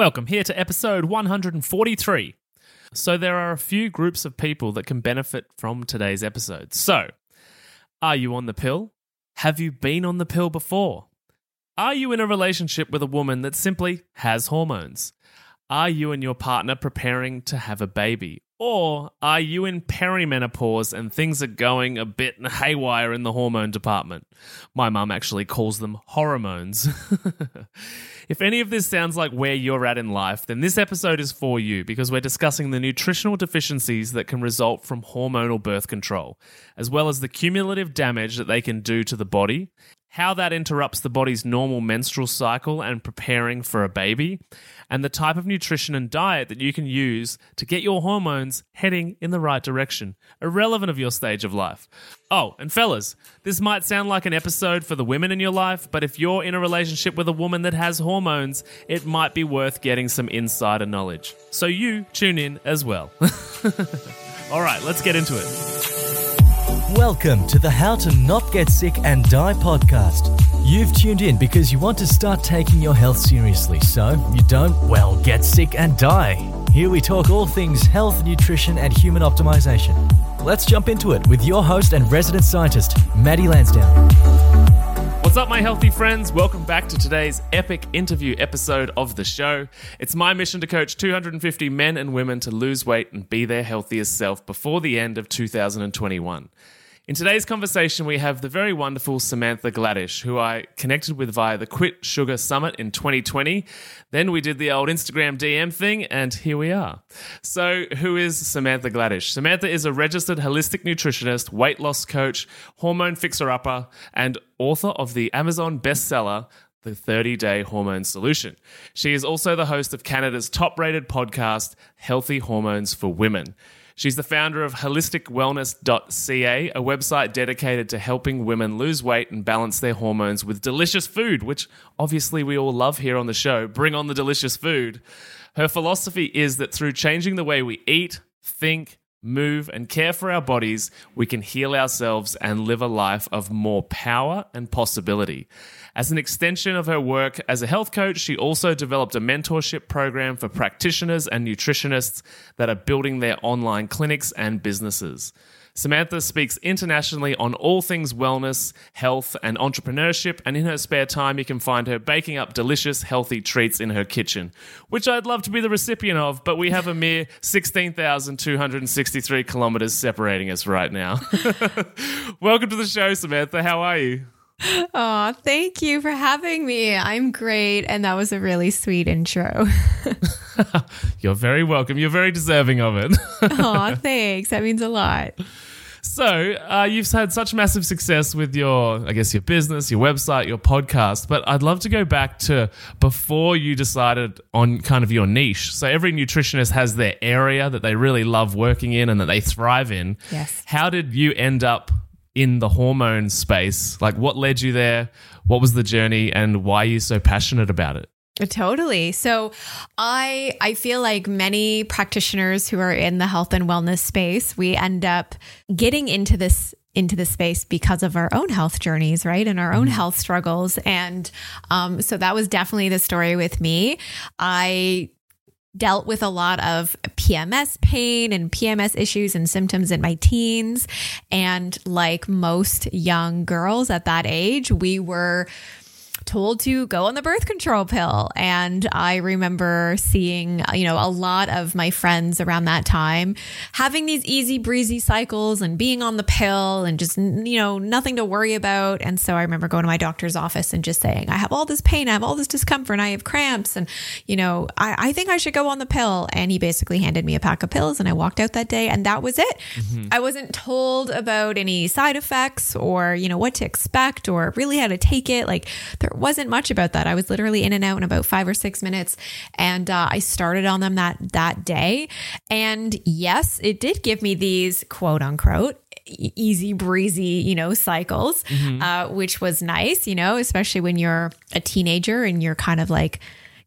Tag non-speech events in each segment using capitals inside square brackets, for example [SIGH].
Welcome here to episode 143. So, there are a few groups of people that can benefit from today's episode. So, are you on the pill? Have you been on the pill before? Are you in a relationship with a woman that simply has hormones? Are you and your partner preparing to have a baby? Or are you in perimenopause and things are going a bit [LAUGHS] haywire in the hormone department? My mum actually calls them hormones. [LAUGHS] if any of this sounds like where you're at in life, then this episode is for you because we're discussing the nutritional deficiencies that can result from hormonal birth control, as well as the cumulative damage that they can do to the body how that interrupts the body's normal menstrual cycle and preparing for a baby, and the type of nutrition and diet that you can use to get your hormones heading in the right direction, irrelevant of your stage of life. Oh, and fellas, this might sound like an episode for the women in your life, but if you're in a relationship with a woman that has hormones, it might be worth getting some insider knowledge. So you tune in as well. [LAUGHS] All right, let's get into it. Welcome to the How to Not Get Sick and Die podcast. You've tuned in because you want to start taking your health seriously, so you don't, well, get sick and die. Here we talk all things health, nutrition, and human optimization. Let's jump into it with your host and resident scientist, Maddie Lansdowne. What's up, my healthy friends? Welcome back to today's epic interview episode of the show. It's my mission to coach 250 men and women to lose weight and be their healthiest self before the end of 2021. In today's conversation, we have the very wonderful Samantha Gladish, who I connected with via the Quit Sugar Summit in 2020. Then we did the old Instagram DM thing, and here we are. So, who is Samantha Gladish? Samantha is a registered holistic nutritionist, weight loss coach, hormone fixer upper, and author of the Amazon bestseller, the 30 day hormone solution. She is also the host of Canada's top rated podcast, Healthy Hormones for Women. She's the founder of holisticwellness.ca, a website dedicated to helping women lose weight and balance their hormones with delicious food, which obviously we all love here on the show. Bring on the delicious food. Her philosophy is that through changing the way we eat, think, move, and care for our bodies, we can heal ourselves and live a life of more power and possibility. As an extension of her work as a health coach, she also developed a mentorship program for practitioners and nutritionists that are building their online clinics and businesses. Samantha speaks internationally on all things wellness, health, and entrepreneurship, and in her spare time, you can find her baking up delicious, healthy treats in her kitchen, which I'd love to be the recipient of, but we have a mere 16,263 kilometers separating us right now. [LAUGHS] Welcome to the show, Samantha. How are you? Oh, thank you for having me. I'm great. And that was a really sweet intro. [LAUGHS] [LAUGHS] You're very welcome. You're very deserving of it. oh, [LAUGHS] thanks. That means a lot. So, uh, you've had such massive success with your, I guess, your business, your website, your podcast. But I'd love to go back to before you decided on kind of your niche. So, every nutritionist has their area that they really love working in and that they thrive in. Yes. How did you end up in the hormone space? Like, what led you there? What was the journey, and why are you so passionate about it? Totally. So I I feel like many practitioners who are in the health and wellness space, we end up getting into this into the space because of our own health journeys, right? And our own mm-hmm. health struggles. And um, so that was definitely the story with me. I dealt with a lot of PMS pain and PMS issues and symptoms in my teens. And like most young girls at that age, we were told to go on the birth control pill. And I remember seeing, you know, a lot of my friends around that time having these easy breezy cycles and being on the pill and just, you know, nothing to worry about. And so I remember going to my doctor's office and just saying, I have all this pain, I have all this discomfort, and I have cramps. And, you know, I, I think I should go on the pill. And he basically handed me a pack of pills and I walked out that day and that was it. Mm-hmm. I wasn't told about any side effects or, you know, what to expect or really how to take it. Like there wasn't much about that. I was literally in and out in about five or six minutes, and uh, I started on them that that day. And yes, it did give me these quote unquote easy breezy you know cycles mm-hmm. uh, which was nice you know especially when you're a teenager and you're kind of like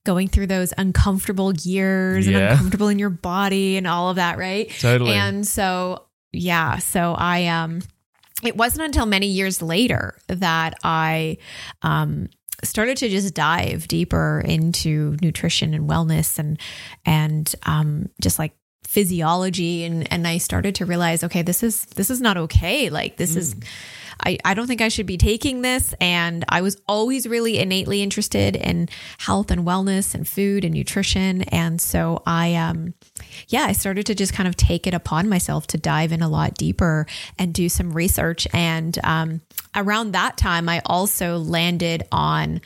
going through those uncomfortable years yeah. and uncomfortable in your body and all of that right totally and so yeah so i um it wasn't until many years later that i um started to just dive deeper into nutrition and wellness and and um, just like physiology and and I started to realize okay this is this is not okay like this mm. is I, I don't think I should be taking this. And I was always really innately interested in health and wellness and food and nutrition. And so I, um, yeah, I started to just kind of take it upon myself to dive in a lot deeper and do some research. And um, around that time, I also landed on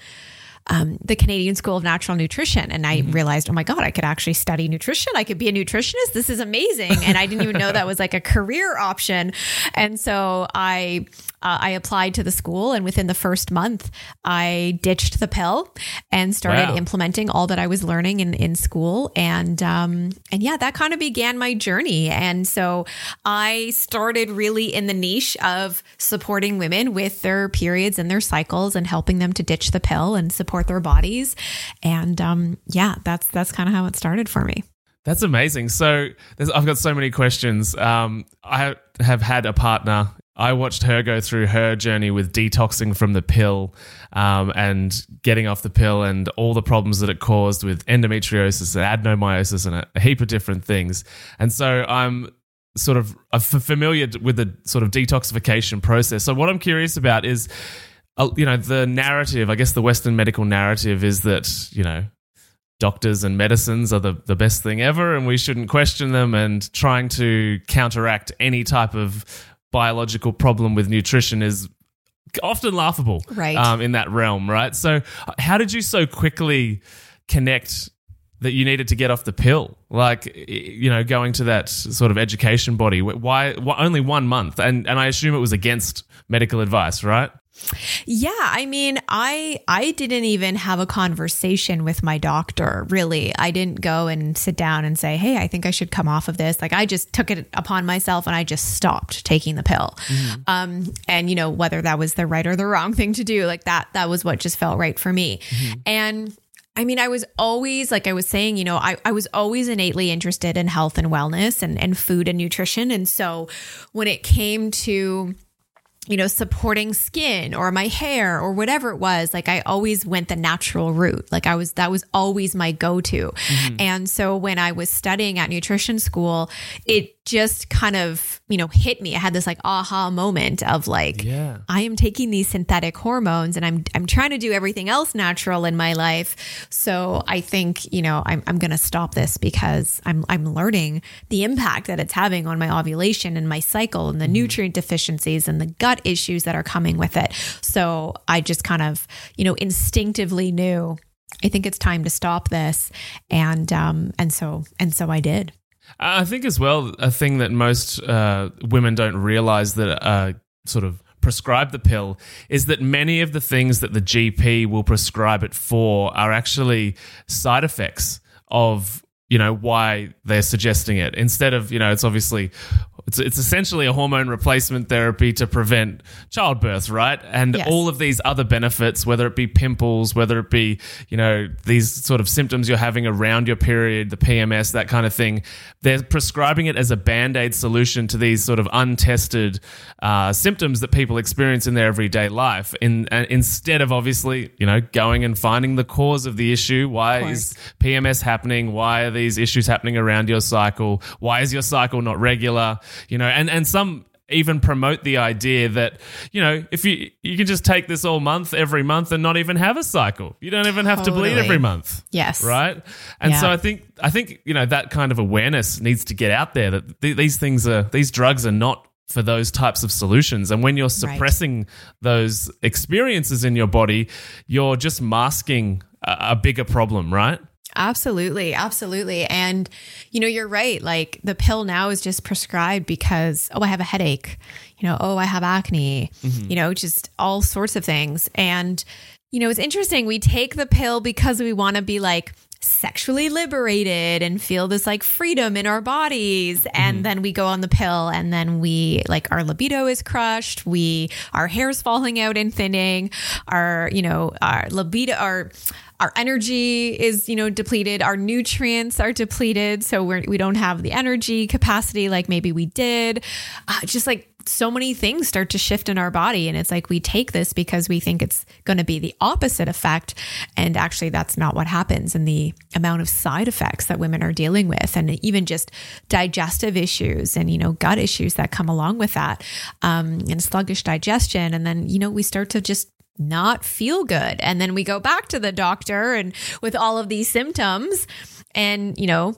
um, the Canadian School of Natural Nutrition. And I mm-hmm. realized, oh my God, I could actually study nutrition. I could be a nutritionist. This is amazing. And I didn't even know that was like a career option. And so I, uh, I applied to the school, and within the first month, I ditched the pill and started wow. implementing all that I was learning in, in school. And um, and yeah, that kind of began my journey. And so I started really in the niche of supporting women with their periods and their cycles, and helping them to ditch the pill and support their bodies. And um, yeah, that's that's kind of how it started for me. That's amazing. So I've got so many questions. Um, I have had a partner I watched her go through her journey with detoxing from the pill um, and getting off the pill and all the problems that it caused with endometriosis and adenomyosis and a, heap of different things. And so I'm sort of familiar with the sort of detoxification process. So what I'm curious about is, you know, the narrative. I guess the Western medical narrative is that you know doctors and medicines are the, the best thing ever and we shouldn't question them and trying to counteract any type of biological problem with nutrition is often laughable right. Um, in that realm, right? So, how did you so quickly connect that you needed to get off the pill? Like, you know, going to that sort of education body. Why, why only one month? And and I assume it was against medical advice, right? Yeah, I mean, I I didn't even have a conversation with my doctor, really. I didn't go and sit down and say, "Hey, I think I should come off of this." Like I just took it upon myself and I just stopped taking the pill. Mm-hmm. Um and you know, whether that was the right or the wrong thing to do, like that that was what just felt right for me. Mm-hmm. And I mean, I was always, like I was saying, you know, I, I was always innately interested in health and wellness and, and food and nutrition. And so when it came to you know, supporting skin or my hair or whatever it was. Like I always went the natural route. Like I was, that was always my go to. Mm-hmm. And so when I was studying at nutrition school, it just kind of, you know, hit me. I had this like aha moment of like, yeah. I am taking these synthetic hormones and I'm I'm trying to do everything else natural in my life. So I think, you know, I'm I'm gonna stop this because I'm I'm learning the impact that it's having on my ovulation and my cycle and the mm-hmm. nutrient deficiencies and the gut issues that are coming with it. So I just kind of, you know, instinctively knew I think it's time to stop this. And um and so and so I did. I think as well a thing that most uh, women don't realize that uh, sort of prescribe the pill is that many of the things that the GP will prescribe it for are actually side effects of you know why they're suggesting it. Instead of you know it's obviously it's, it's essentially a hormone replacement therapy to prevent childbirth, right? And yes. all of these other benefits, whether it be pimples, whether it be, you know, these sort of symptoms you're having around your period, the PMS, that kind of thing, they're prescribing it as a band aid solution to these sort of untested uh, symptoms that people experience in their everyday life. In, uh, instead of obviously, you know, going and finding the cause of the issue. Why is PMS happening? Why are these issues happening around your cycle? Why is your cycle not regular? You know, and and some even promote the idea that you know if you you can just take this all month every month and not even have a cycle you don't even have totally. to bleed every month yes right and yeah. so i think i think you know that kind of awareness needs to get out there that th- these things are these drugs are not for those types of solutions and when you're suppressing right. those experiences in your body you're just masking a, a bigger problem right Absolutely. Absolutely. And, you know, you're right. Like the pill now is just prescribed because, oh, I have a headache, you know, oh, I have acne, mm-hmm. you know, just all sorts of things. And, you know, it's interesting. We take the pill because we want to be like, sexually liberated and feel this like freedom in our bodies. And mm-hmm. then we go on the pill and then we like our libido is crushed. We our hair's falling out and thinning. Our you know our libido our our energy is you know depleted. Our nutrients are depleted. So we're we don't have the energy capacity like maybe we did. Uh, just like so many things start to shift in our body. And it's like we take this because we think it's going to be the opposite effect. And actually, that's not what happens. And the amount of side effects that women are dealing with, and even just digestive issues and, you know, gut issues that come along with that, um, and sluggish digestion. And then, you know, we start to just not feel good. And then we go back to the doctor and with all of these symptoms. And, you know,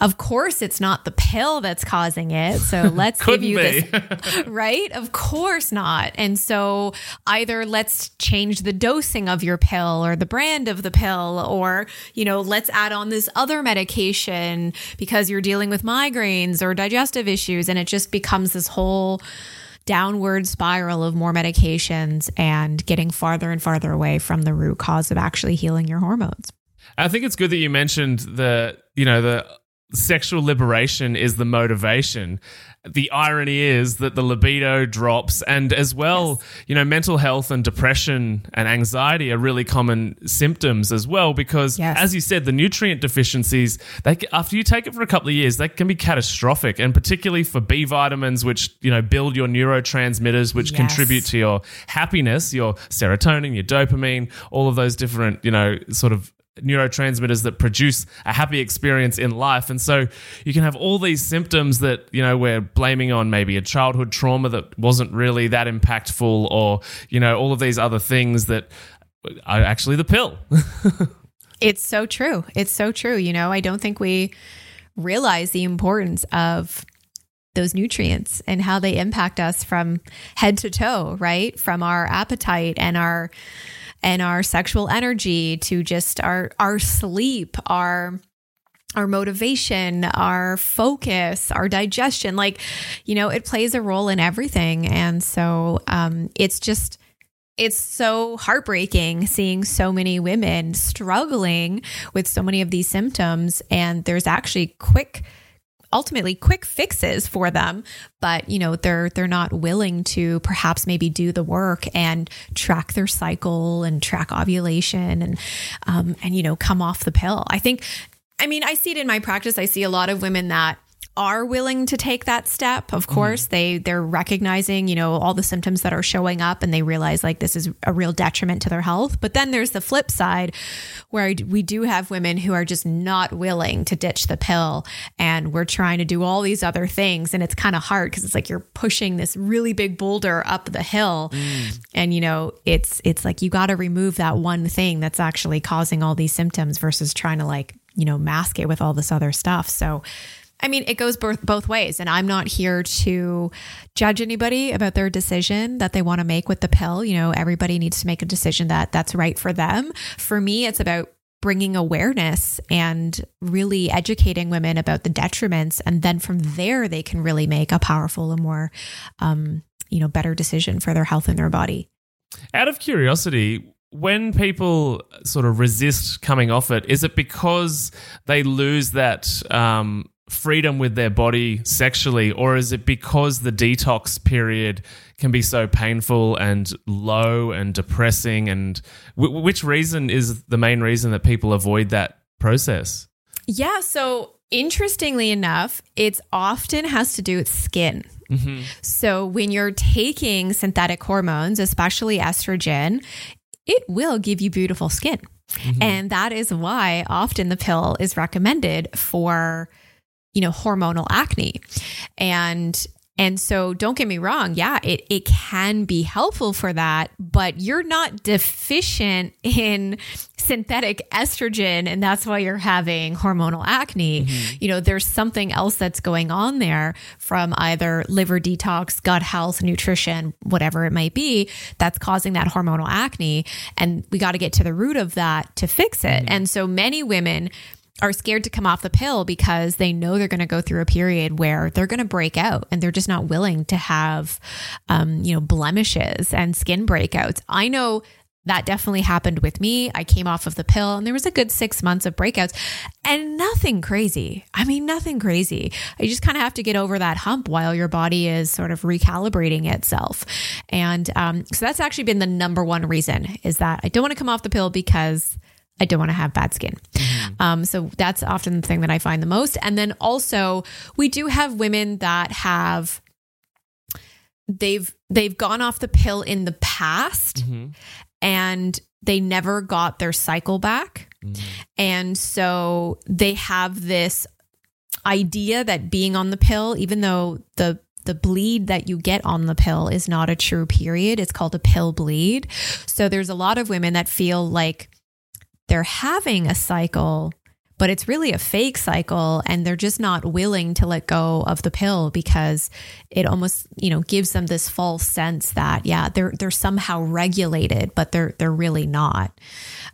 of course it's not the pill that's causing it. So [LAUGHS] let's give you be. this, [LAUGHS] [LAUGHS] right? Of course not. And so either let's change the dosing of your pill or the brand of the pill, or, you know, let's add on this other medication because you're dealing with migraines or digestive issues. And it just becomes this whole, downward spiral of more medications and getting farther and farther away from the root cause of actually healing your hormones. I think it's good that you mentioned the, you know, the sexual liberation is the motivation. The irony is that the libido drops, and as well, yes. you know, mental health and depression and anxiety are really common symptoms as well. Because, yes. as you said, the nutrient deficiencies, they after you take it for a couple of years, they can be catastrophic, and particularly for B vitamins, which you know build your neurotransmitters, which yes. contribute to your happiness, your serotonin, your dopamine, all of those different, you know, sort of neurotransmitters that produce a happy experience in life. And so you can have all these symptoms that, you know, we're blaming on maybe a childhood trauma that wasn't really that impactful or, you know, all of these other things that are actually the pill. [LAUGHS] it's so true. It's so true. You know, I don't think we realize the importance of those nutrients and how they impact us from head to toe, right? From our appetite and our and our sexual energy to just our our sleep, our our motivation, our focus, our digestion. Like, you know, it plays a role in everything. And so um, it's just, it's so heartbreaking seeing so many women struggling with so many of these symptoms. And there's actually quick ultimately quick fixes for them but you know they're they're not willing to perhaps maybe do the work and track their cycle and track ovulation and um, and you know come off the pill. I think i mean i see it in my practice. I see a lot of women that are willing to take that step of mm-hmm. course mm they they're recognizing you know all the symptoms that are showing up and they realize like this is a real detriment to their health but then there's the flip side where we do have women who are just not willing to ditch the pill and we're trying to do all these other things and it's kind of hard because it's like you're pushing this really big boulder up the hill mm. and you know it's it's like you got to remove that one thing that's actually causing all these symptoms versus trying to like you know mask it with all this other stuff so I mean, it goes both both ways, and I'm not here to judge anybody about their decision that they want to make with the pill. You know, everybody needs to make a decision that that's right for them. For me, it's about bringing awareness and really educating women about the detriments, and then from there they can really make a powerful and more, um, you know, better decision for their health and their body. Out of curiosity, when people sort of resist coming off it, is it because they lose that um, freedom with their body sexually, or is it because the detox period can be so painful and low and depressing? And w- which reason is the main reason that people avoid that process? Yeah. So, interestingly enough, it often has to do with skin. Mm-hmm. So, when you're taking synthetic hormones, especially estrogen, it will give you beautiful skin. Mm-hmm. And that is why often the pill is recommended for you know, hormonal acne. And and so don't get me wrong, yeah, it, it can be helpful for that, but you're not deficient in synthetic estrogen and that's why you're having hormonal acne. Mm-hmm. You know, there's something else that's going on there from either liver detox, gut health, nutrition, whatever it might be, that's causing that hormonal acne. And we got to get to the root of that to fix it. Mm-hmm. And so many women are scared to come off the pill because they know they're going to go through a period where they're going to break out and they're just not willing to have, um, you know, blemishes and skin breakouts. I know that definitely happened with me. I came off of the pill and there was a good six months of breakouts and nothing crazy. I mean, nothing crazy. You just kind of have to get over that hump while your body is sort of recalibrating itself. And um, so that's actually been the number one reason is that I don't want to come off the pill because I don't want to have bad skin. Mm-hmm. Um, so that's often the thing that I find the most. And then also, we do have women that have they've they've gone off the pill in the past and they never got their cycle back. And so they have this idea that being on the pill, even though the the bleed that you get on the pill is not a true period, it's called a pill bleed. So there's a lot of women that feel like they're having a cycle but it's really a fake cycle and they're just not willing to let go of the pill because it almost you know gives them this false sense that yeah they're they're somehow regulated but they're they're really not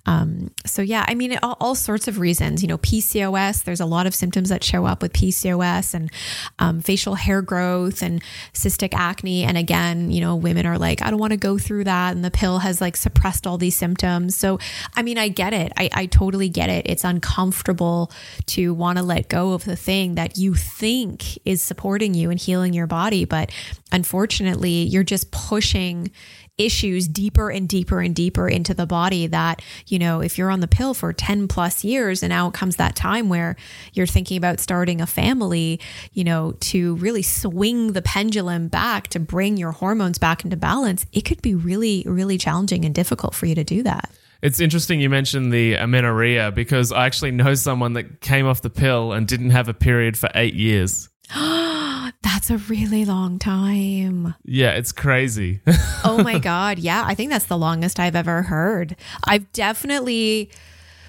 um, so yeah i mean all, all, sorts of reasons you know pcos there's a lot of symptoms that show up with pcos and um, facial hair growth and cystic acne. And again you know women are like i don't want to go through that and the pill has like suppressed all these symptoms. So i mean i get it. I, I totally get it. It's uncomfortable to want to let go of the thing that you think is supporting you and healing your body. But unfortunately, you're just pushing issues deeper and deeper and deeper into the body that, you know, if you're on the pill for 10 plus years and now it comes that time where you're thinking about starting a family, you know, to really swing the pendulum back to bring your hormones back into balance, it could be really, really challenging and difficult for you to do that. It's interesting you mentioned the amenorrhea because I actually know someone that came off the pill and didn't have a period for eight years. [GASPS] [GASPS] [GASPS] that's a really long time. Yeah, it's crazy. [LAUGHS] oh my God. Yeah, I think that's the longest I've ever heard. I've definitely.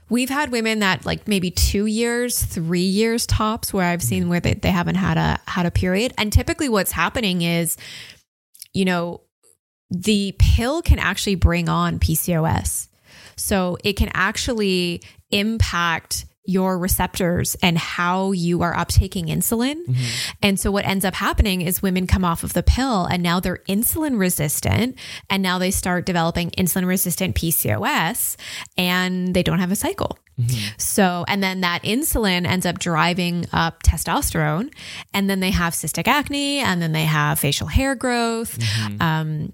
We've had women that like maybe two years, three years tops, where I've seen mm. where they, they haven't had a had a period. And typically what's happening is, you know, the pill can actually bring on PCOS. So it can actually impact your receptors and how you are uptaking insulin. Mm-hmm. And so what ends up happening is women come off of the pill and now they're insulin resistant and now they start developing insulin resistant PCOS and they don't have a cycle. Mm-hmm. So, and then that insulin ends up driving up testosterone, and then they have cystic acne, and then they have facial hair growth. Mm-hmm. Um,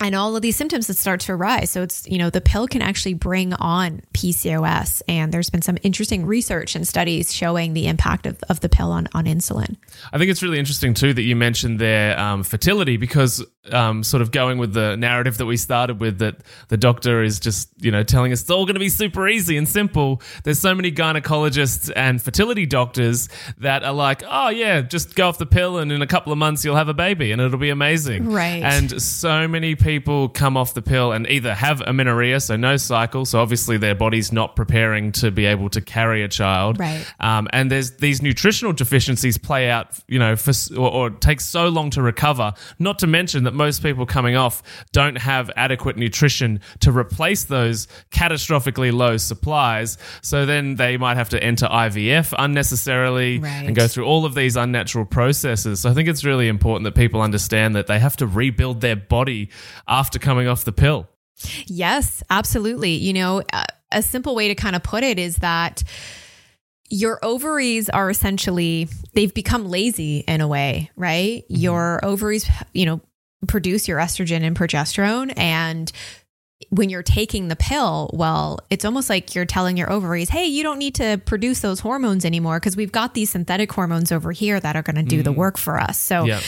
and all of these symptoms that start to arise. So it's, you know, the pill can actually bring on PCOS. And there's been some interesting research and studies showing the impact of, of the pill on, on insulin. I think it's really interesting, too, that you mentioned their um, fertility because um, sort of going with the narrative that we started with that the doctor is just, you know, telling us it's all going to be super easy and simple. There's so many gynecologists and fertility doctors that are like, oh, yeah, just go off the pill and in a couple of months you'll have a baby and it'll be amazing. Right. And so many people come off the pill and either have amenorrhea, so no cycle, so obviously their body's not preparing to be able to carry a child, right? Um, and there's these nutritional deficiencies play out, you know, for or, or take so long to recover. Not to mention that most people coming off don't have adequate nutrition to replace those catastrophically low supplies. So then they might have to enter IVF unnecessarily right. and go through all of these unnatural processes. So I think it's really important that people understand that they have to rebuild their body after coming off the pill. Yes, absolutely. You know, a simple way to kind of put it is that your ovaries are essentially they've become lazy in a way, right? Mm-hmm. Your ovaries, you know, produce your estrogen and progesterone and when you're taking the pill, well, it's almost like you're telling your ovaries, hey, you don't need to produce those hormones anymore because we've got these synthetic hormones over here that are going to do mm. the work for us. So, yep.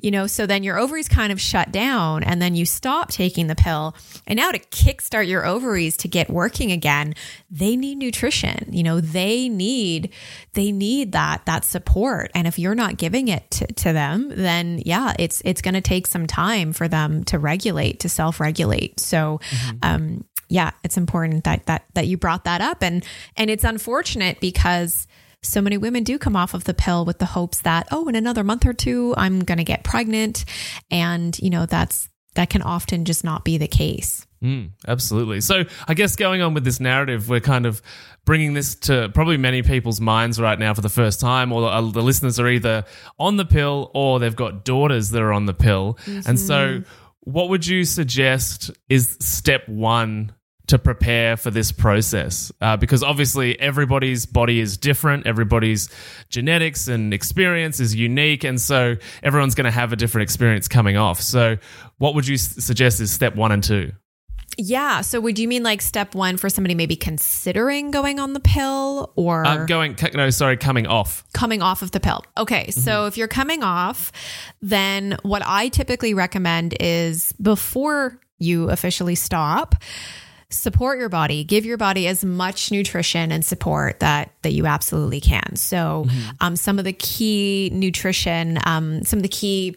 you know, so then your ovaries kind of shut down and then you stop taking the pill. And now to kickstart your ovaries to get working again, they need nutrition. You know, they need, they need that, that support. And if you're not giving it to, to them, then yeah, it's, it's going to take some time for them to regulate, to self regulate. So, Mm-hmm. Um, yeah, it's important that that that you brought that up, and and it's unfortunate because so many women do come off of the pill with the hopes that oh, in another month or two, I'm going to get pregnant, and you know that's that can often just not be the case. Mm, absolutely. So, I guess going on with this narrative, we're kind of bringing this to probably many people's minds right now for the first time, or the, the listeners are either on the pill or they've got daughters that are on the pill. Mm-hmm. And so, mm-hmm what would you suggest is step one to prepare for this process? Uh, because obviously everybody's body is different, everybody's genetics and experience is unique, and so everyone's going to have a different experience coming off. So, what would you suggest is step one and two? Yeah. So would you mean like step one for somebody maybe considering going on the pill or Uh, going, no, sorry, coming off. coming off of the pill? Okay. So if you're coming off, then what I typically recommend is before you officially stop, support your body give your body as much nutrition and support that that you absolutely can so um, some of the key nutrition um, some of the key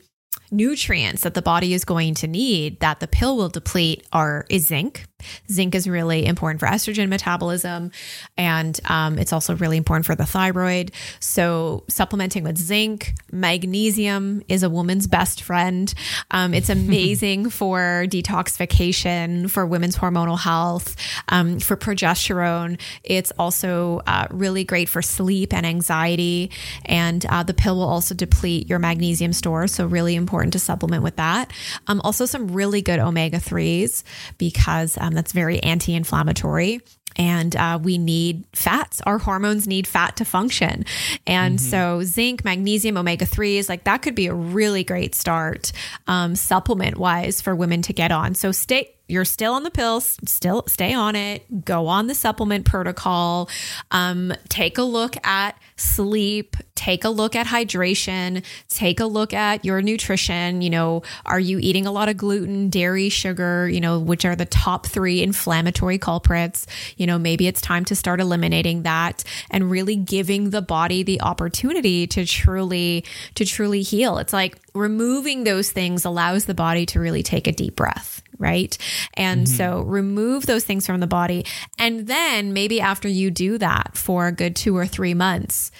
nutrients that the body is going to need that the pill will deplete are is zinc zinc is really important for estrogen metabolism and um, it's also really important for the thyroid. So supplementing with zinc magnesium is a woman's best friend. Um, it's [LAUGHS] amazing for detoxification for women's hormonal health um, for progesterone. It's also uh, really great for sleep and anxiety. And uh, the pill will also deplete your magnesium stores so really important to supplement with that. Um, also some really good omega-3s because um, that's very anti-inflammatory and uh, we need fats. Our hormones need fat to function. And so, zinc, magnesium, omega 3s, like that could be a really great start um, supplement wise for women to get on. So, stay. You're still on the pills, still stay on it. Go on the supplement protocol. Um, take a look at sleep. Take a look at hydration. Take a look at your nutrition. You know, are you eating a lot of gluten, dairy, sugar? You know, which are the top three inflammatory culprits? You know, maybe it's time to start eliminating that and really giving the body the opportunity to truly to truly heal. It's like removing those things allows the body to really take a deep breath right? And so remove those things from the body. And then maybe after you do that for a good two or three months,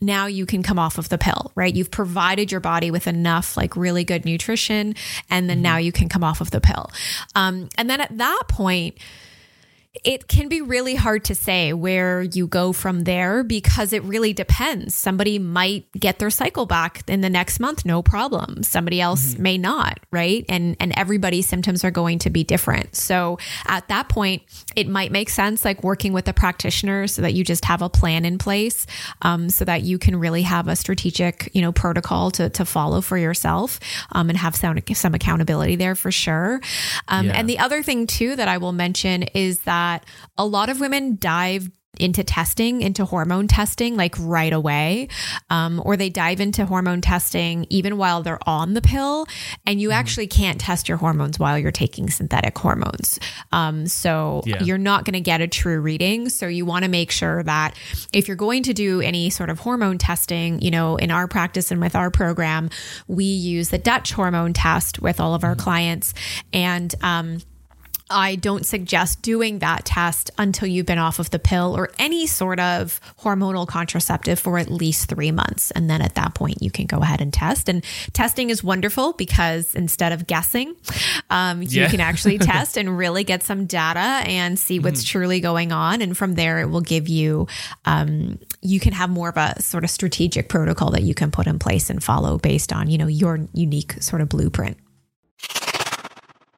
now you can come off of the pill, right? You've provided your body with enough like really good nutrition, and then now you can come off of the pill. Um, and then at that point, it can be really hard to say where you go from there because it really depends. Somebody might get their cycle back in the next month, no problem. Somebody else may not, right? And and everybody's symptoms are going to be different. So at that point, it might make sense like working with a practitioner so that you just have a plan in place, um, so that you can really have a strategic, you know, protocol to to follow for yourself, um, and have some some accountability there for sure. Um, Yeah. And the other thing too that I will mention is that a lot of women dive into testing, into hormone testing, like right away, um, or they dive into hormone testing even while they're on the pill, and you actually can't test your hormones while you're taking synthetic hormones. Um, so Yeah. you're not going to get a true reading. So you want to make sure that if you're going to do any sort of hormone testing, you know, in our practice and with our program, we use the Dutch hormone test with all of our clients, and um, I don't suggest doing that test until you've been off of the pill or any sort of hormonal contraceptive for at least three months. And then at that point, you can go ahead and test. And testing is wonderful because instead of guessing, um, you Yeah. can actually [LAUGHS] test and really get some data and see what's truly going on. And from there, it will give you, um, you can have more of a sort of strategic protocol that you can put in place and follow based on, you know, your unique sort of blueprint.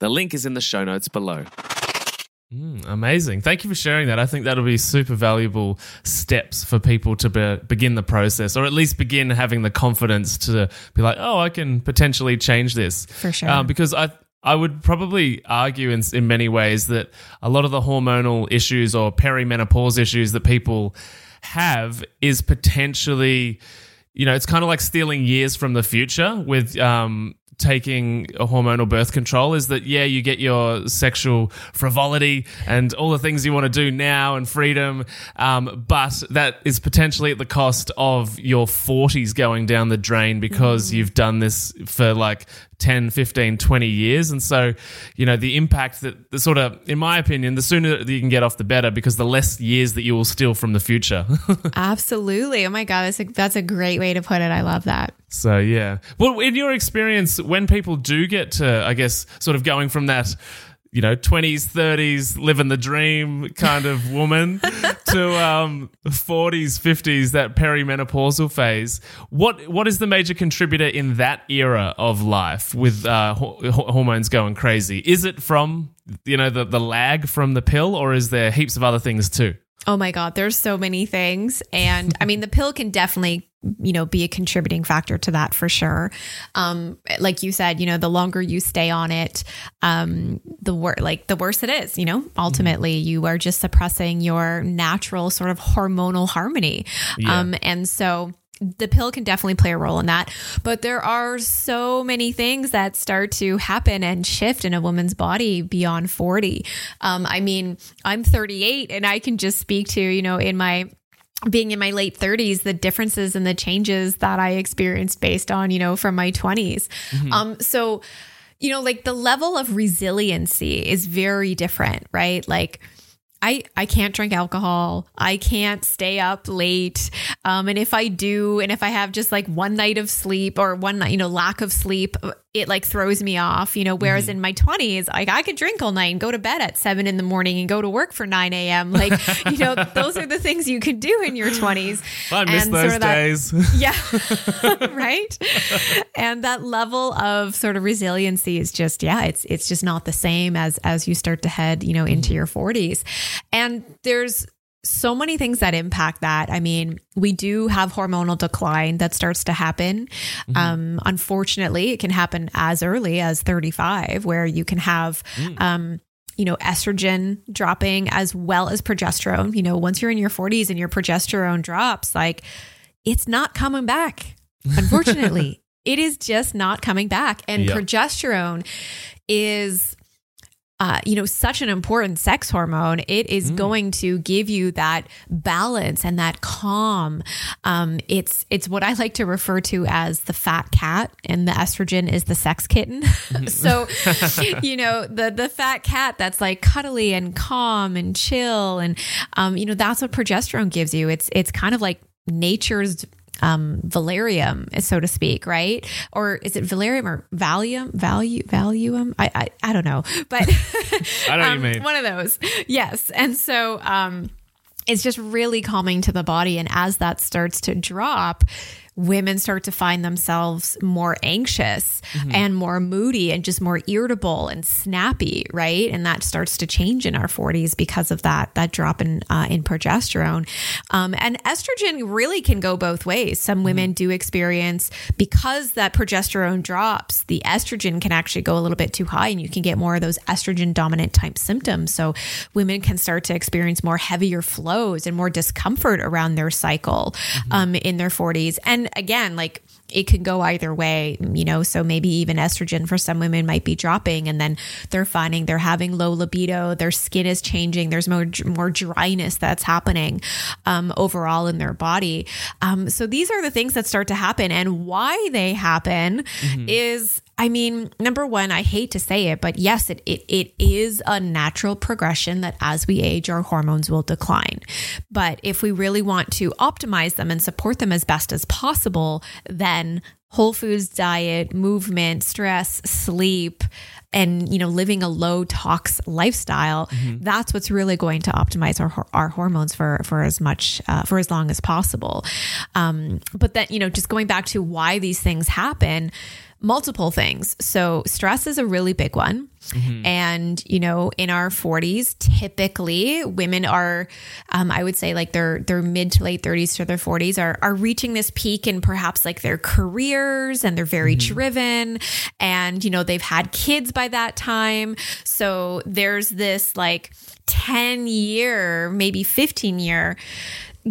The link is in the show notes below. Mm, amazing. Thank you for sharing that. I think that'll be super valuable steps for people to be, begin the process or at least begin having the confidence to be like, oh, I can potentially change this. For sure. Um, because I, I would probably argue in, in many ways that a lot of the hormonal issues or perimenopause issues that people have is potentially you know, it's kind of like stealing years from the future with um, taking a hormonal birth control is that yeah you get your sexual frivolity and all the things you want to do now and freedom um, but that is potentially at the cost of your 40s going down the drain because mm. you've done this for like 10 15 20 years. And so you know the impact that the sort of in my opinion the sooner that you can get off the better because the less years that you will steal from the future. [LAUGHS] Absolutely. Oh my god that's a, that's a great way to put it. I love that so yeah well in your experience when people do get to i guess sort of going from that you know, 20s, 30s, living the dream kind of woman [LAUGHS] to um, 40s, 50s, that perimenopausal phase. What What is the major contributor in that era of life with uh, ho- hormones going crazy? Is it from, you know, the, the lag from the pill or is there heaps of other things too? Oh my God, there's so many things. And I mean, the pill can definitely, you know, be a contributing factor to that for sure. Um, like you said, you know, the longer you stay on it, um, the worse, like the worse it is, you know, ultimately mm-hmm. you are just suppressing your natural sort of hormonal harmony. Yeah. Um, and so, the pill can definitely play a role in that. But there are so many things that start to happen and shift in a woman's body beyond 40. Um, I mean, I'm 38 and I can just speak to, you know, in my being in my late 30s the differences and the changes that i experienced based on you know from my 20s mm-hmm. um so you know like the level of resiliency is very different right like I, I can't drink alcohol. I can't stay up late. Um, and if I do, and if I have just like one night of sleep or one night, you know, lack of sleep, it like throws me off, you know. Whereas mm-hmm. in my 20s, like I could drink all night and go to bed at seven in the morning and go to work for 9 a.m. Like, you know, [LAUGHS] those are the things you can do in your 20s. I miss and those sort of that, days. [LAUGHS] Yeah. [LAUGHS] right. And that level of sort of resiliency is just, yeah, it's it's just not the same as as you start to head, you know, into mm-hmm. your 40s. And there's so many things that impact that. I mean, we do have hormonal decline that starts to happen. Mm-hmm. Um, unfortunately, it can happen as early as 35, where you can have. Mm. Um, you know, estrogen dropping as well as progesterone. You know, once you're in your 40s and your progesterone drops, like it's not coming back. Unfortunately, [LAUGHS] it is just not coming back. And yep. progesterone is uh, you know, such an important sex hormone. It is mm. going to give you that balance and that calm. Um, it's it's what I like to refer to as the fat cat, and the estrogen is the sex kitten. [LAUGHS] so, [LAUGHS] you know, the the fat cat that's like cuddly and calm and chill, and um, you know, that's what progesterone gives you. It's it's kind of like nature's um, valerium, so to speak, right? Or is it valerium or valium? Value, valuum? I, I, I don't know, but [LAUGHS] I know [LAUGHS] um, you mean one of those. Yes, and so um, it's just really calming to the body, and as that starts to drop, women start to find themselves more anxious mm-hmm. and more moody and just more irritable and snappy, right? And that starts to change in our 40s because of that that drop in uh, in progesterone. Um, and estrogen really can go both ways. Some women mm-hmm. do experience because that progesterone drops, the estrogen can actually go a little bit too high, and you can get more of those estrogen dominant type symptoms. So women can start to experience more heavier flows and more discomfort around their cycle mm-hmm. um, in their 40s. And again, like it could go either way, you know. So maybe even estrogen for some women might be dropping, and then they're finding they're having low libido, their skin is changing, there's more more dryness that's happening um, overall in their body. Um, so these are the things that start to happen, and why they happen mm-hmm. is I mean, number one, I hate to say it, but yes, it, it, it is a natural progression that as we age, our hormones will decline. But if we really want to optimize them and support them as best as possible, then whole foods diet, movement, stress, sleep, and you know living a low tox lifestyle mm-hmm. that's what's really going to optimize our our hormones for for as much uh, for as long as possible um, but then you know just going back to why these things happen multiple things. So, stress is a really big one. And, you know, in our 40s, typically women are, um, I would say like their, their mid to late 30s to their 40s are, are reaching this peak in perhaps like their careers and they're very driven and, you know, they've had kids by that time. So there's this like 10 year, maybe 15 year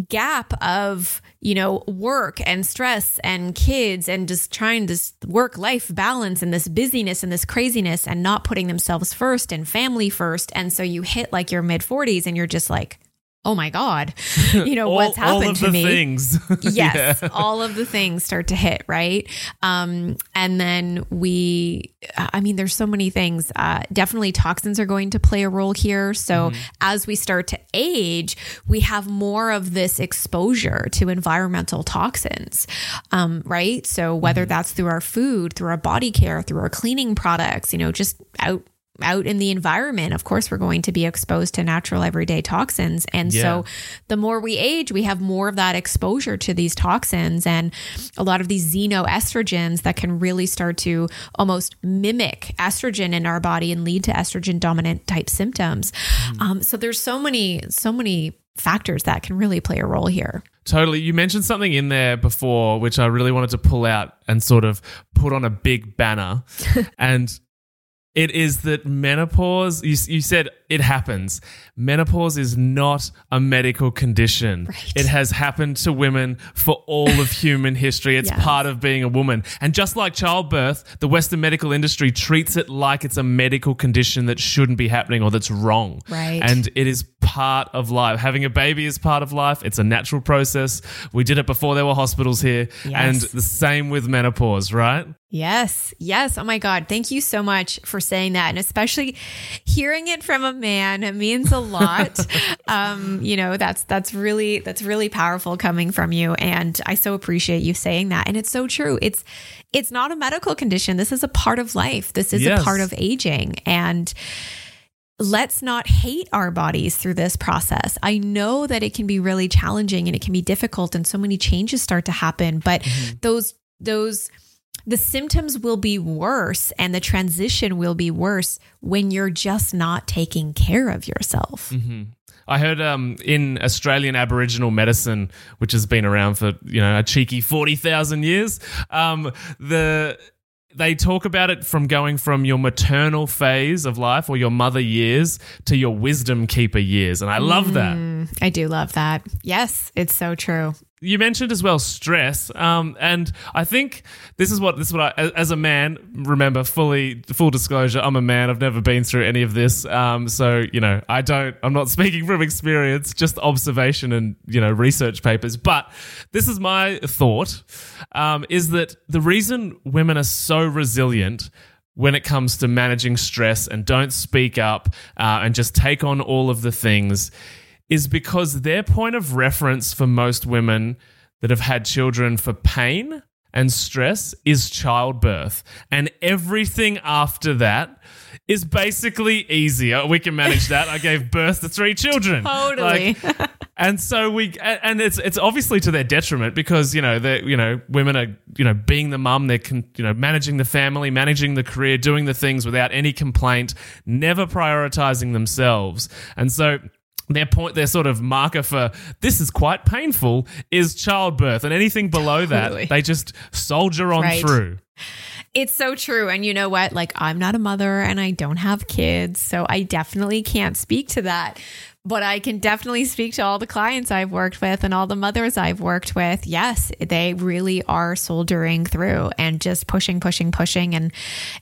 gap of you know work and stress and kids and just trying to work life balance and this busyness and this craziness and not putting themselves first and family first. And so you hit like your mid 40s and you're just like oh my god [LAUGHS] you know all, what's happened all of to the me? things. [LAUGHS] yes Yeah. all of the things start to hit right? Um and then we i mean there's so many things. Uh definitely toxins are going to play a role here. So as we start to age we have more of this exposure to environmental toxins um right? So whether that's through our food through our body care through our cleaning products you know just out out in the environment, of course, we're going to be exposed to natural everyday toxins. And Yeah. so the more we age, we have more of that exposure to these toxins and a lot of these xenoestrogens that can really start to almost mimic estrogen in our body and lead to estrogen dominant type symptoms. Um, so there's so many, so many factors that can really play a role here. Totally. You mentioned something in there before, which I really wanted to pull out and sort of put on a big banner. [LAUGHS] and it is that menopause, you, you said it happens. Menopause is not a medical condition. Right. It has happened to women for all of [LAUGHS] human history. It's Yes. part of being a woman. And just like childbirth, the Western medical industry treats it like it's a medical condition that shouldn't be happening or that's wrong. Right. And it is part of life. Having a baby is part of life. It's a natural process. We did it before there were hospitals here. Yes. And the same with menopause, right? Yes, yes. Oh my God. Thank you so much for saying that. And especially hearing it from a man it means a lot. [LAUGHS] um, you know, that's that's really that's really powerful coming from you. And I so appreciate you saying that. And it's so true. It's it's not a medical condition. This is a part of life. This is Yes. a part of aging. And let's not hate our bodies through this process. I know that it can be really challenging and it can be difficult and so many changes start to happen, but those those the symptoms will be worse and the transition will be worse when you're just not taking care of yourself. I heard um, in Australian Aboriginal medicine, which has been around for you know a cheeky forty thousand years, um, the they talk about it from going from your maternal phase of life or your mother years to your wisdom keeper years, and I love that. I do love that. Yes, it's so true. You mentioned as well stress um, and i think this is what this is what I, as a man remember fully full disclosure i'm a man i've never been through any of this um, so you know i don't i'm not [LAUGHS] speaking from experience just observation and you know research papers but this is my thought um, is that the reason women are so resilient when it comes to managing stress and don't speak up uh, and just take on all of the things is because their point of reference for most women that have had children for pain and stress is childbirth. And everything after that is basically easier. We can manage that. I gave birth to three children. [LAUGHS] Totally. Like, and so we and it's it's obviously to their detriment because you know they you know women are you know being the mum they're con, you know managing the family managing the career doing the things without any complaint never prioritizing themselves and so their point their sort of marker for this is quite painful is childbirth and anything below Totally. that they just soldier on Right. through It's so true. And you know what? Like, I'm not a mother and I don't have kids. So I definitely can't speak to that. But I can definitely speak to all the clients I've worked with and all the mothers I've worked with. Yes, they really are soldiering through and just pushing, pushing, pushing and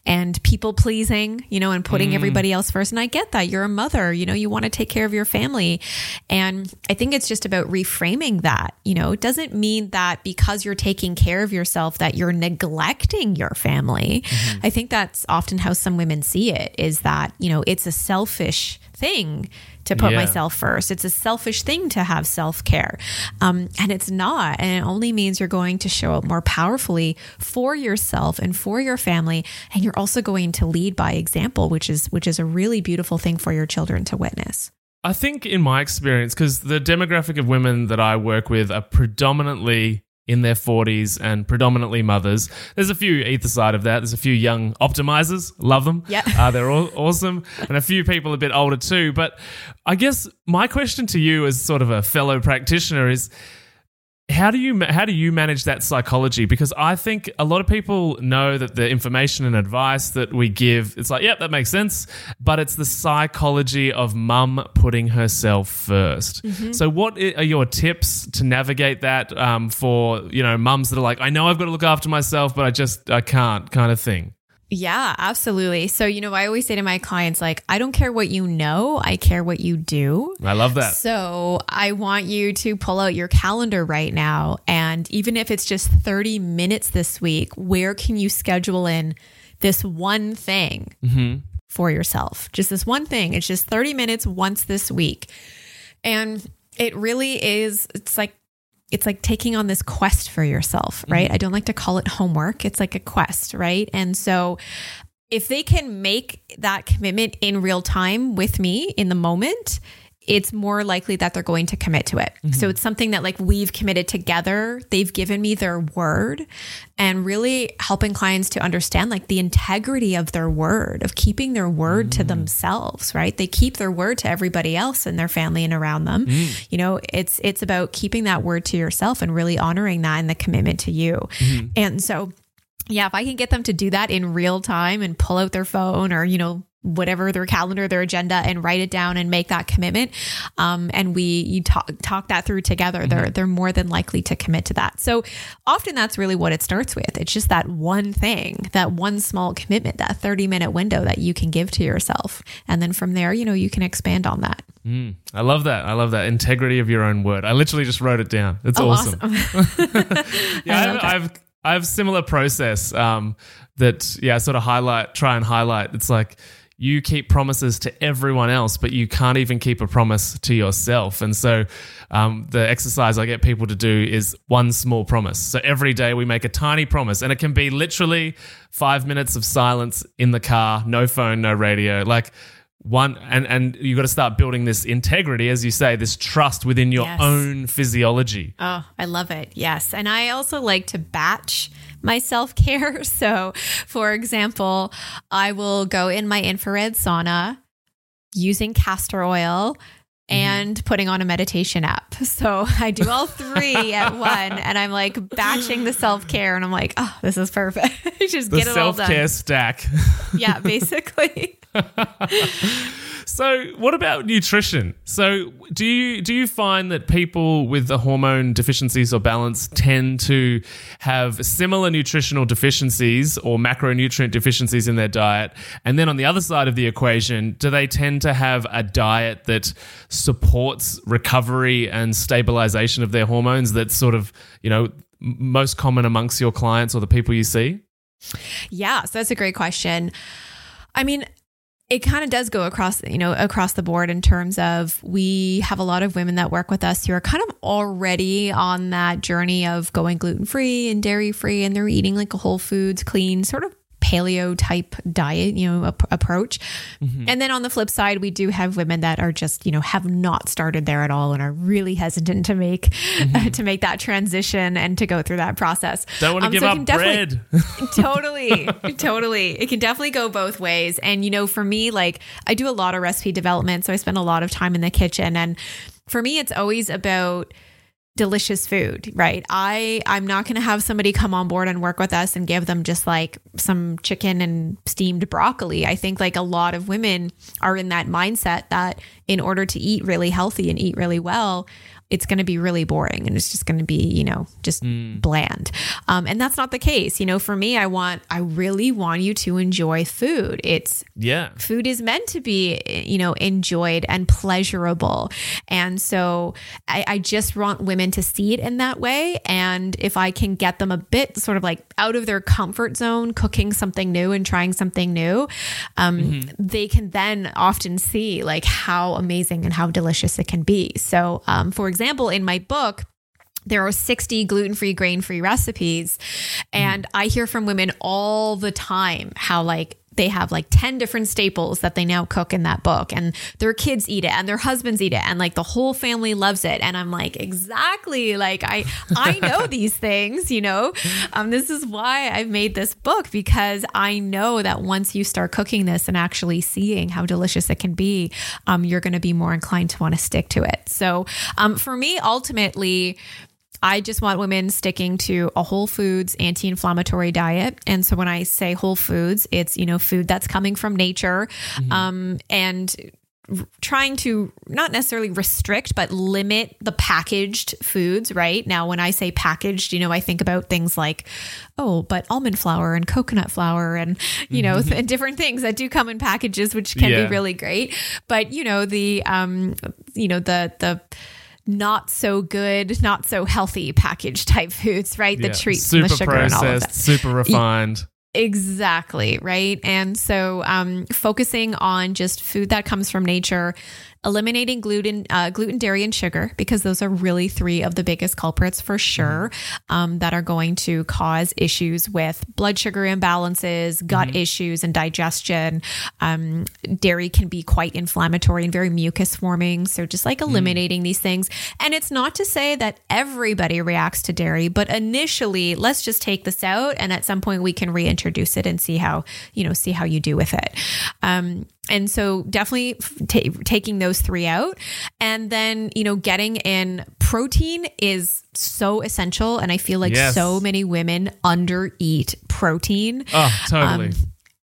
and people pleasing, you know, and putting mm. everybody else first. And I get that. You're a mother, you know, you want to take care of your family. And I think it's just about reframing that. You know, it doesn't mean that because you're taking care of yourself that you're neglecting your family. Mm-hmm. I think that's often how some women see it is that, you know, it's a selfish thing to put Yeah. myself first. It's a selfish thing to have self care. Um, and it's not. And it only means you're going to show up more powerfully for yourself and for your family. And you're also going to lead by example, which is which is a really beautiful thing for your children to witness. I think, in my experience, because the demographic of women that I work with are predominantly in their 40s and predominantly mothers. There's a few either side of that. There's a few young optimizers, love them. Yeah. [LAUGHS] Uh, they're all awesome. And a few people a bit older too. But I guess my question to you as sort of a fellow practitioner is how do you how do you manage that psychology? Because I think a lot of people know that the information and advice that we give, it's like, yep, that makes sense. But it's the psychology of mum putting herself 1st Mm-hmm. So, what are your tips to navigate that um, for you know mums that are like, I know I've got to look after myself, but I just I can't, kind of thing. Yeah, absolutely. So, you know, I always say to my clients, like, I don't care what you know, I care what you do. I love that. So, I want you to pull out your calendar right now. And even if it's just 30 minutes this week, where can you schedule in this one thing mm-hmm. for yourself? Just this one thing. It's just 30 minutes once this week. And it really is, it's like, it's like taking on this quest for yourself, right? Mm-hmm. I don't like to call it homework. It's like a quest, right? And so if they can make that commitment in real time with me in the moment, it's more likely that they're going to commit to it. Mm-hmm. So it's something that like we've committed together. They've given me their word and really helping clients to understand like the integrity of their word, of keeping their word to mm. themselves, right? They keep their word to everybody else in their family and around them. Mm. You know, it's it's about keeping that word to yourself and really honoring that and the commitment to you. Mm-hmm. And so yeah, if I can get them to do that in real time and pull out their phone or, you know, whatever their calendar, their agenda and write it down and make that commitment. Um, and we, you talk, talk that through together. They're, they're more than likely to commit to that. So often that's really what it starts with. It's just that one thing, that one small commitment, that 30 minute window that you can give to yourself. And then from there, you know, you can expand on that. I love that. I love that integrity of your own word. I literally just wrote it down. It's Oh, awesome. [LAUGHS] [LAUGHS] Yeah, I I've, I've I have similar process um, that yeah, I sort of highlight, try and highlight. It's like you keep promises to everyone else, but you can't even keep a promise to yourself. And so, um, the exercise I get people to do is one small promise. So every day we make a tiny promise, and it can be literally five minutes of silence in the car, no phone, no radio, like. One and and you got to start building this integrity, as you say, this trust within your Yes. own physiology. Oh, I love it. Yes. And I also like to batch my self care. [LAUGHS] So, for example, I will go in my infrared sauna using castor oil mm-hmm. and putting on a meditation app. [LAUGHS] So I do all three [LAUGHS] at one and I'm like batching the self care and I'm like, oh, this is perfect. Just The get it all self care done. stack. Yeah, basically. So, what about nutrition? So, do you do you find that people with the hormone deficiencies or balance tend to have similar nutritional deficiencies or macronutrient deficiencies in their diet? And then on the other side of the equation, do they tend to have a diet that supports recovery and stabilization of their hormones that's sort of, you know, most common amongst your clients or the people you see? Yeah, so that's a great question. I mean, it kind of does go across, you know, across the board in terms of we have a lot of women that work with us who are kind of already on that journey of going gluten free and dairy free, and they're eating like a whole foods, clean, sort of paleo type diet, you know, ap- approach. And then on the flip side, we do have women that are just, you know, have not started there at all and are really hesitant to make [LAUGHS] to make that transition and to go through that process. Don't want to Um, give so up bread. [LAUGHS] totally totally it can definitely go both ways and you know for me like i do a lot of recipe development so i spend a lot of time in the kitchen and for me it's always about delicious food right? I i'm not going to have somebody come on board and work with us and give them just like some chicken and steamed broccoli. I think like a lot of women are in that mindset that in order to eat really healthy and eat really well it's going to be really boring and it's just going to be you know just bland. Um, and that's not the case. You know for me i want i really want you to enjoy food. It's yeah. food is meant to be you know enjoyed and pleasurable. And so I, I just want women to see it in that way. And if i can get them a bit sort of like out of their comfort zone cooking something new and trying something new um, they can then often see like how amazing and how delicious it can be. So um, for example in my book there are 60 gluten-free grain-free recipes and i hear from women all the time how like they have like 10 different staples that they now cook in that book and their kids eat it and their husbands eat it and like the whole family loves it. And i'm like exactly like i i know [LAUGHS] these things you know? Um, this is why i've made this book because i know that once you start cooking this and actually seeing how delicious it can be um, you're going to be more inclined to want to stick to it. So um, for me ultimately I just want women sticking to a whole foods anti inflammatory diet. And so when I say whole foods, it's, you know, food that's coming from nature mm-hmm. um, and trying to not necessarily restrict but limit the packaged foods right now when i say packaged you know i think about things like oh but almond flour and coconut flour and you know mm-hmm. [LAUGHS] th- different things that do come in packages which can yeah. be really great but you know the um you know the the not so good, not so healthy package [LAUGHS] type foods, right? The treats super and the sugar processed, and all of that. Super refined. Exactly, right? And so um, focusing on just food that comes from nature, eliminating gluten, uh, gluten, dairy, and sugar, because those are really three of the biggest culprits for sure um, that are going to cause issues with blood sugar imbalances, gut mm-hmm. issues, and digestion. Um, dairy can be quite inflammatory and very mucus forming. So just like mm. eliminating mm. these things. And it's not to say that everybody reacts to dairy, but initially, let's just take this out, and at some point we can reintroduce it and see how you know see how you do with it. Um, and so definitely t- taking those three out. And then you know getting in protein is so essential. And i feel like yes. so many women under eat protein. Oh totally. Um,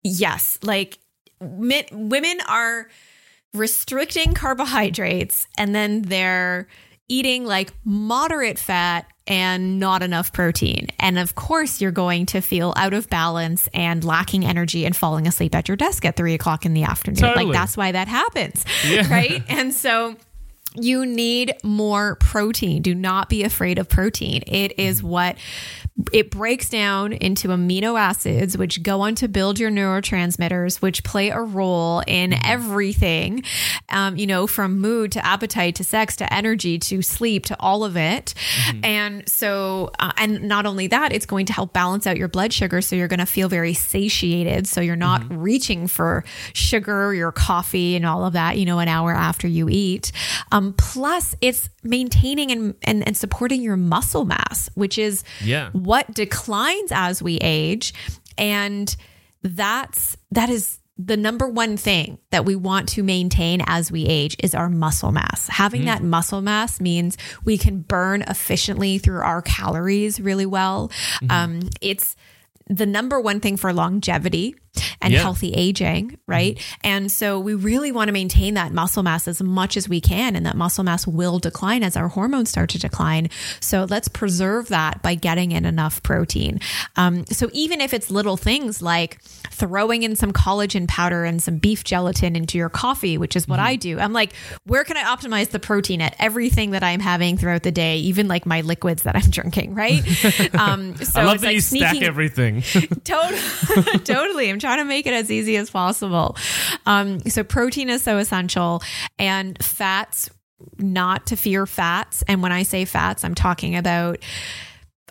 yes. Like mi- women are restricting carbohydrates and then they're eating like moderate fat and not enough protein. And of course, you're going to feel out of balance and lacking energy and falling asleep at your desk at three o'clock in the afternoon. Totally. Like that's why that happens. Yeah. [LAUGHS] Right. And so, you need more protein. Do not be afraid of protein. It is what it breaks down into amino acids, which go on to build your neurotransmitters, which play a role in mm-hmm. everything, um, you know, from mood to appetite to sex to energy to sleep to all of it. Mm-hmm. And so, uh, and not only that, it's going to help balance out your blood sugar. So you're going to feel very satiated. So you're not mm-hmm. reaching for sugar, your coffee, and all of that, you know, an hour after you eat. Um, plus, it's maintaining and, and, and supporting your muscle mass, which is yeah what declines as we age. And that's, that is the number one thing that we want to maintain as we age is our muscle mass. Having mm. that muscle mass means we can burn efficiently through our calories really well. Mm-hmm. Um, it's the number one thing for longevity and yeah. healthy aging, right? Mm-hmm. And so we really want to maintain that muscle mass as much as we can. And that muscle mass will decline as our hormones start to decline. So let's preserve that by getting in enough protein. Um, so even if it's little things like throwing in some collagen powder and some beef gelatin into your coffee, which is what mm-hmm. I do, I'm like, where can I optimize the protein at everything that I'm having throughout the day, even like my liquids that I'm [LAUGHS] drinking, right? [LAUGHS] Um, so I love that like you sneaking, stack everything. [LAUGHS] totally, totally. I'm trying to make it as easy as possible. Um, so protein is so essential, and fats not to fear fats. And when I say fats, I'm talking about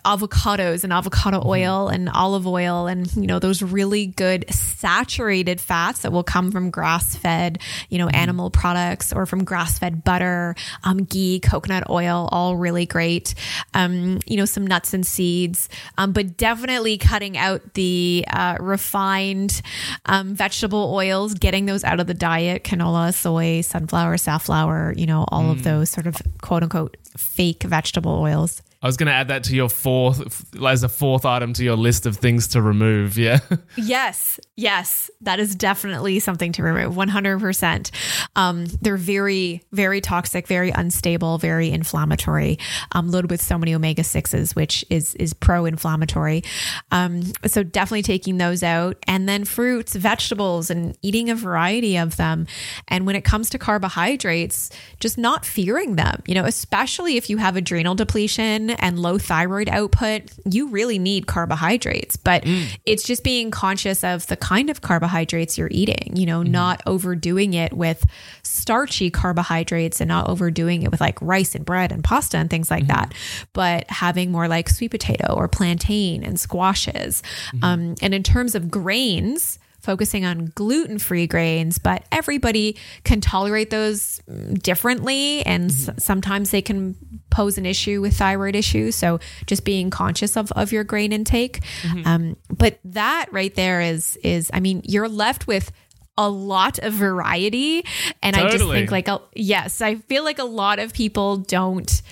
avocados and avocado mm-hmm. oil and olive oil and you know those really good saturated fats that will come from grass fed you know mm-hmm. animal products or from grass fed butter um, ghee coconut oil all really great um, you know some nuts and seeds um, but definitely cutting out the uh, refined um, vegetable oils getting those out of the diet canola soy sunflower safflower you know all mm. of those sort of quote unquote fake vegetable oils I was going to add that to your fourth, as a fourth item to your list of things to remove. Yeah. [LAUGHS] Yes. Yes. That is definitely something to remove. 100%. Um, they're very, very toxic, very unstable, very inflammatory, um, loaded with so many omega 6s, which is, is pro inflammatory. Um, so definitely taking those out. And then fruits, vegetables, and eating a variety of them. And when it comes to carbohydrates, just not fearing them, you know, especially if you have adrenal depletion and low thyroid output, you really need carbohydrates. But mm. it's just being conscious of the kind of carbohydrates you're eating, you know, mm. not overdoing it with starchy carbohydrates and not overdoing it with like rice and bread and pasta and things like mm-hmm. that, but having more like sweet potato or plantain and squashes. Mm-hmm. Um, and in terms of grains, focusing on gluten free grains, but everybody can tolerate those differently. And s- sometimes they can pose an issue with thyroid issues. So just being conscious of, of your grain intake. Um, but that right there is, is, I mean, you're left with a lot of variety. And I just think like, a, yes, I feel like a lot of people don't,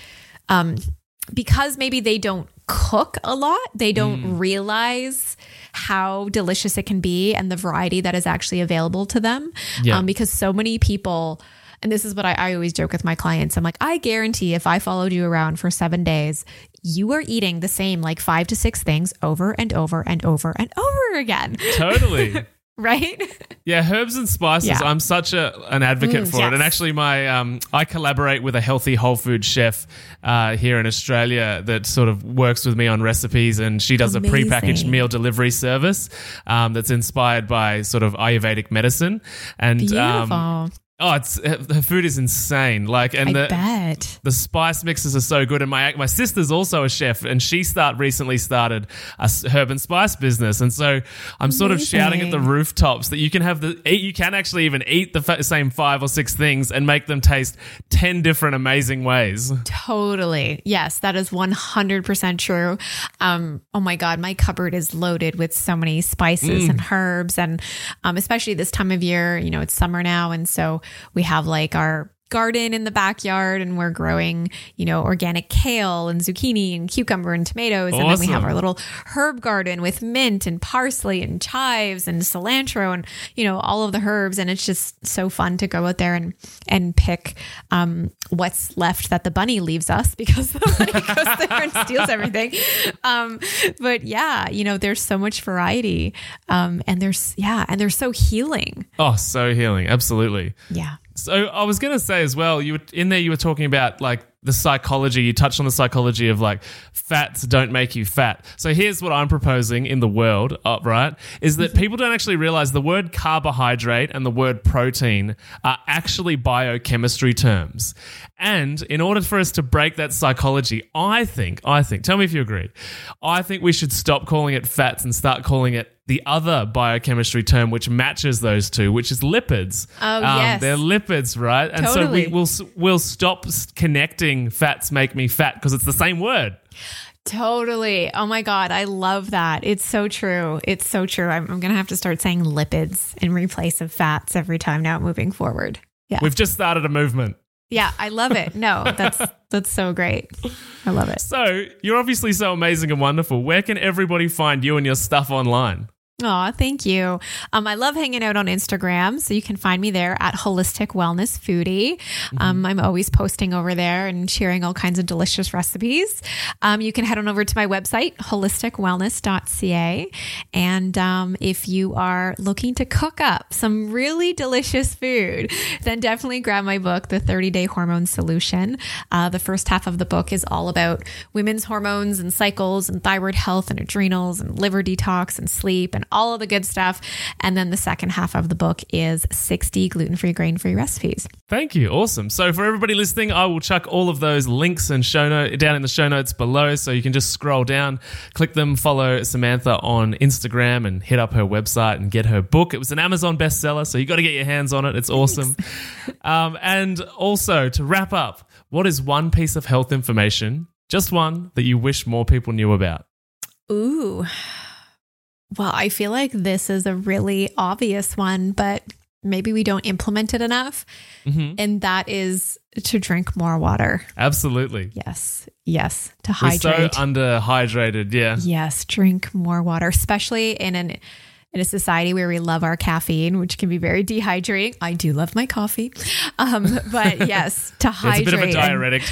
um, because maybe they don't cook a lot, they don't Mm. realize how delicious it can be and the variety that is actually available to them. Yeah. Um, because so many people, and this is what I, I always joke with my clients I'm like, I guarantee if I followed you around for seven days, you are eating the same like five to six things over and over and over and over again. Totally. [LAUGHS] Right? [LAUGHS] Yeah, herbs and spices. Yeah. I'm such a an advocate Mm, for it, and actually, my um, I collaborate with a healthy whole food chef uh, here in Australia that sort of works with me on recipes, and she does a Amazing. prepackaged meal delivery service um, that's inspired by sort of Ayurvedic medicine. And Beautiful. um, oh, it's [LAUGHS] her food is insane. Like, and I the bet. the spice mixes are so good and my my sister's also a chef and she start recently started a herb and spice business and so i'm sort of shouting at the rooftops that you can have the eat, you can actually even eat the same five or six things and make them taste 10 different amazing ways Totally. Yes, that is 100% true. Um, oh my God, my cupboard is loaded with so many spices and herbs. And um, especially this time of year, you know, it's summer now. And so we have like our garden in the backyard and we're growing, you know, organic kale and zucchini and cucumber and tomatoes. And then we have our little herb garden with mint and parsley and chives and cilantro and, you know, all of the herbs. And it's just so fun to go out there and, and pick um, what's left that the bunny leaves us [LAUGHS] because the bunny goes there and steals everything. Um, but yeah, you know, there's so much variety. Um, and there's, yeah, and they're so healing. oh so healing absolutely Yeah. So I was going to say as well, you were, in there you were talking about like the psychology. You touched on the psychology of like fats don't make you fat. So here's what I'm proposing in the world, uh, right? Is that people don't actually realize the word carbohydrate and the word protein are actually biochemistry terms. And in order for us to break that psychology, I think, I think, tell me if you agree, I think we should stop calling it fats and start calling it the other biochemistry term which matches those two, which is lipids. Oh, um, yes. They're lipids, right? And so we, will we'll stop connecting fats make me fat because it's the same word. Totally. Oh my God. I love that. It's so true. It's so true. I'm, I'm going to have to start saying lipids in replace of fats every time now moving forward. Yeah. We've just started a movement. Yeah. I love it. No, [LAUGHS] that's, that's so great. I love it. So you're obviously so amazing and wonderful. Where can everybody find you and your stuff online? Oh, thank you. Um, I love hanging out on Instagram, so you can find me there at Holistic Wellness Foodie. Um, I'm always posting over there and sharing all kinds of delicious recipes. Um, you can head on over to my website, holisticwellness.ca. And um, if you are looking to cook up some really delicious food, then definitely grab my book, The 30 Day Hormone Solution. Uh, the first half of the book is all about women's hormones and cycles and thyroid health and adrenals and liver detox and sleep and all of the good stuff. And then the second half of the book is 60 gluten free, grain free recipes. Thank you. Awesome. So for everybody listening, I will chuck all of those links and show note down in the show notes below so you can just scroll down, click them, follow Samantha on Instagram and hit up her website and get her book. It was an Amazon bestseller, so you got to get your hands on it. It's awesome. um, and also to wrap up, what is one piece of health information, just one that you wish more people knew about? Ooh. Well, I feel like this is a really obvious one, but maybe we don't implement it enough. Mhm. And that is to drink more water. Absolutely. Yes. Yes. To hydrate. We're so hydrate. underhydrated. Yeah. yes. Drink more water, especially in an in a society where we love our caffeine, which can be very dehydrating. I do love my coffee. Um, [LAUGHS] but yes, to It's a hydrate. bit of a diuretic.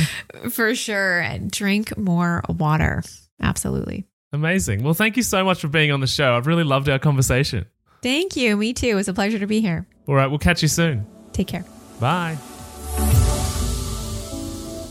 for sure. And drink more water. Absolutely. Amazing. Well, thank you so much for being on the show. I've really loved our conversation. Thank you. Me too. It was a pleasure to be here. All right, we'll catch you soon. Take care. Bye.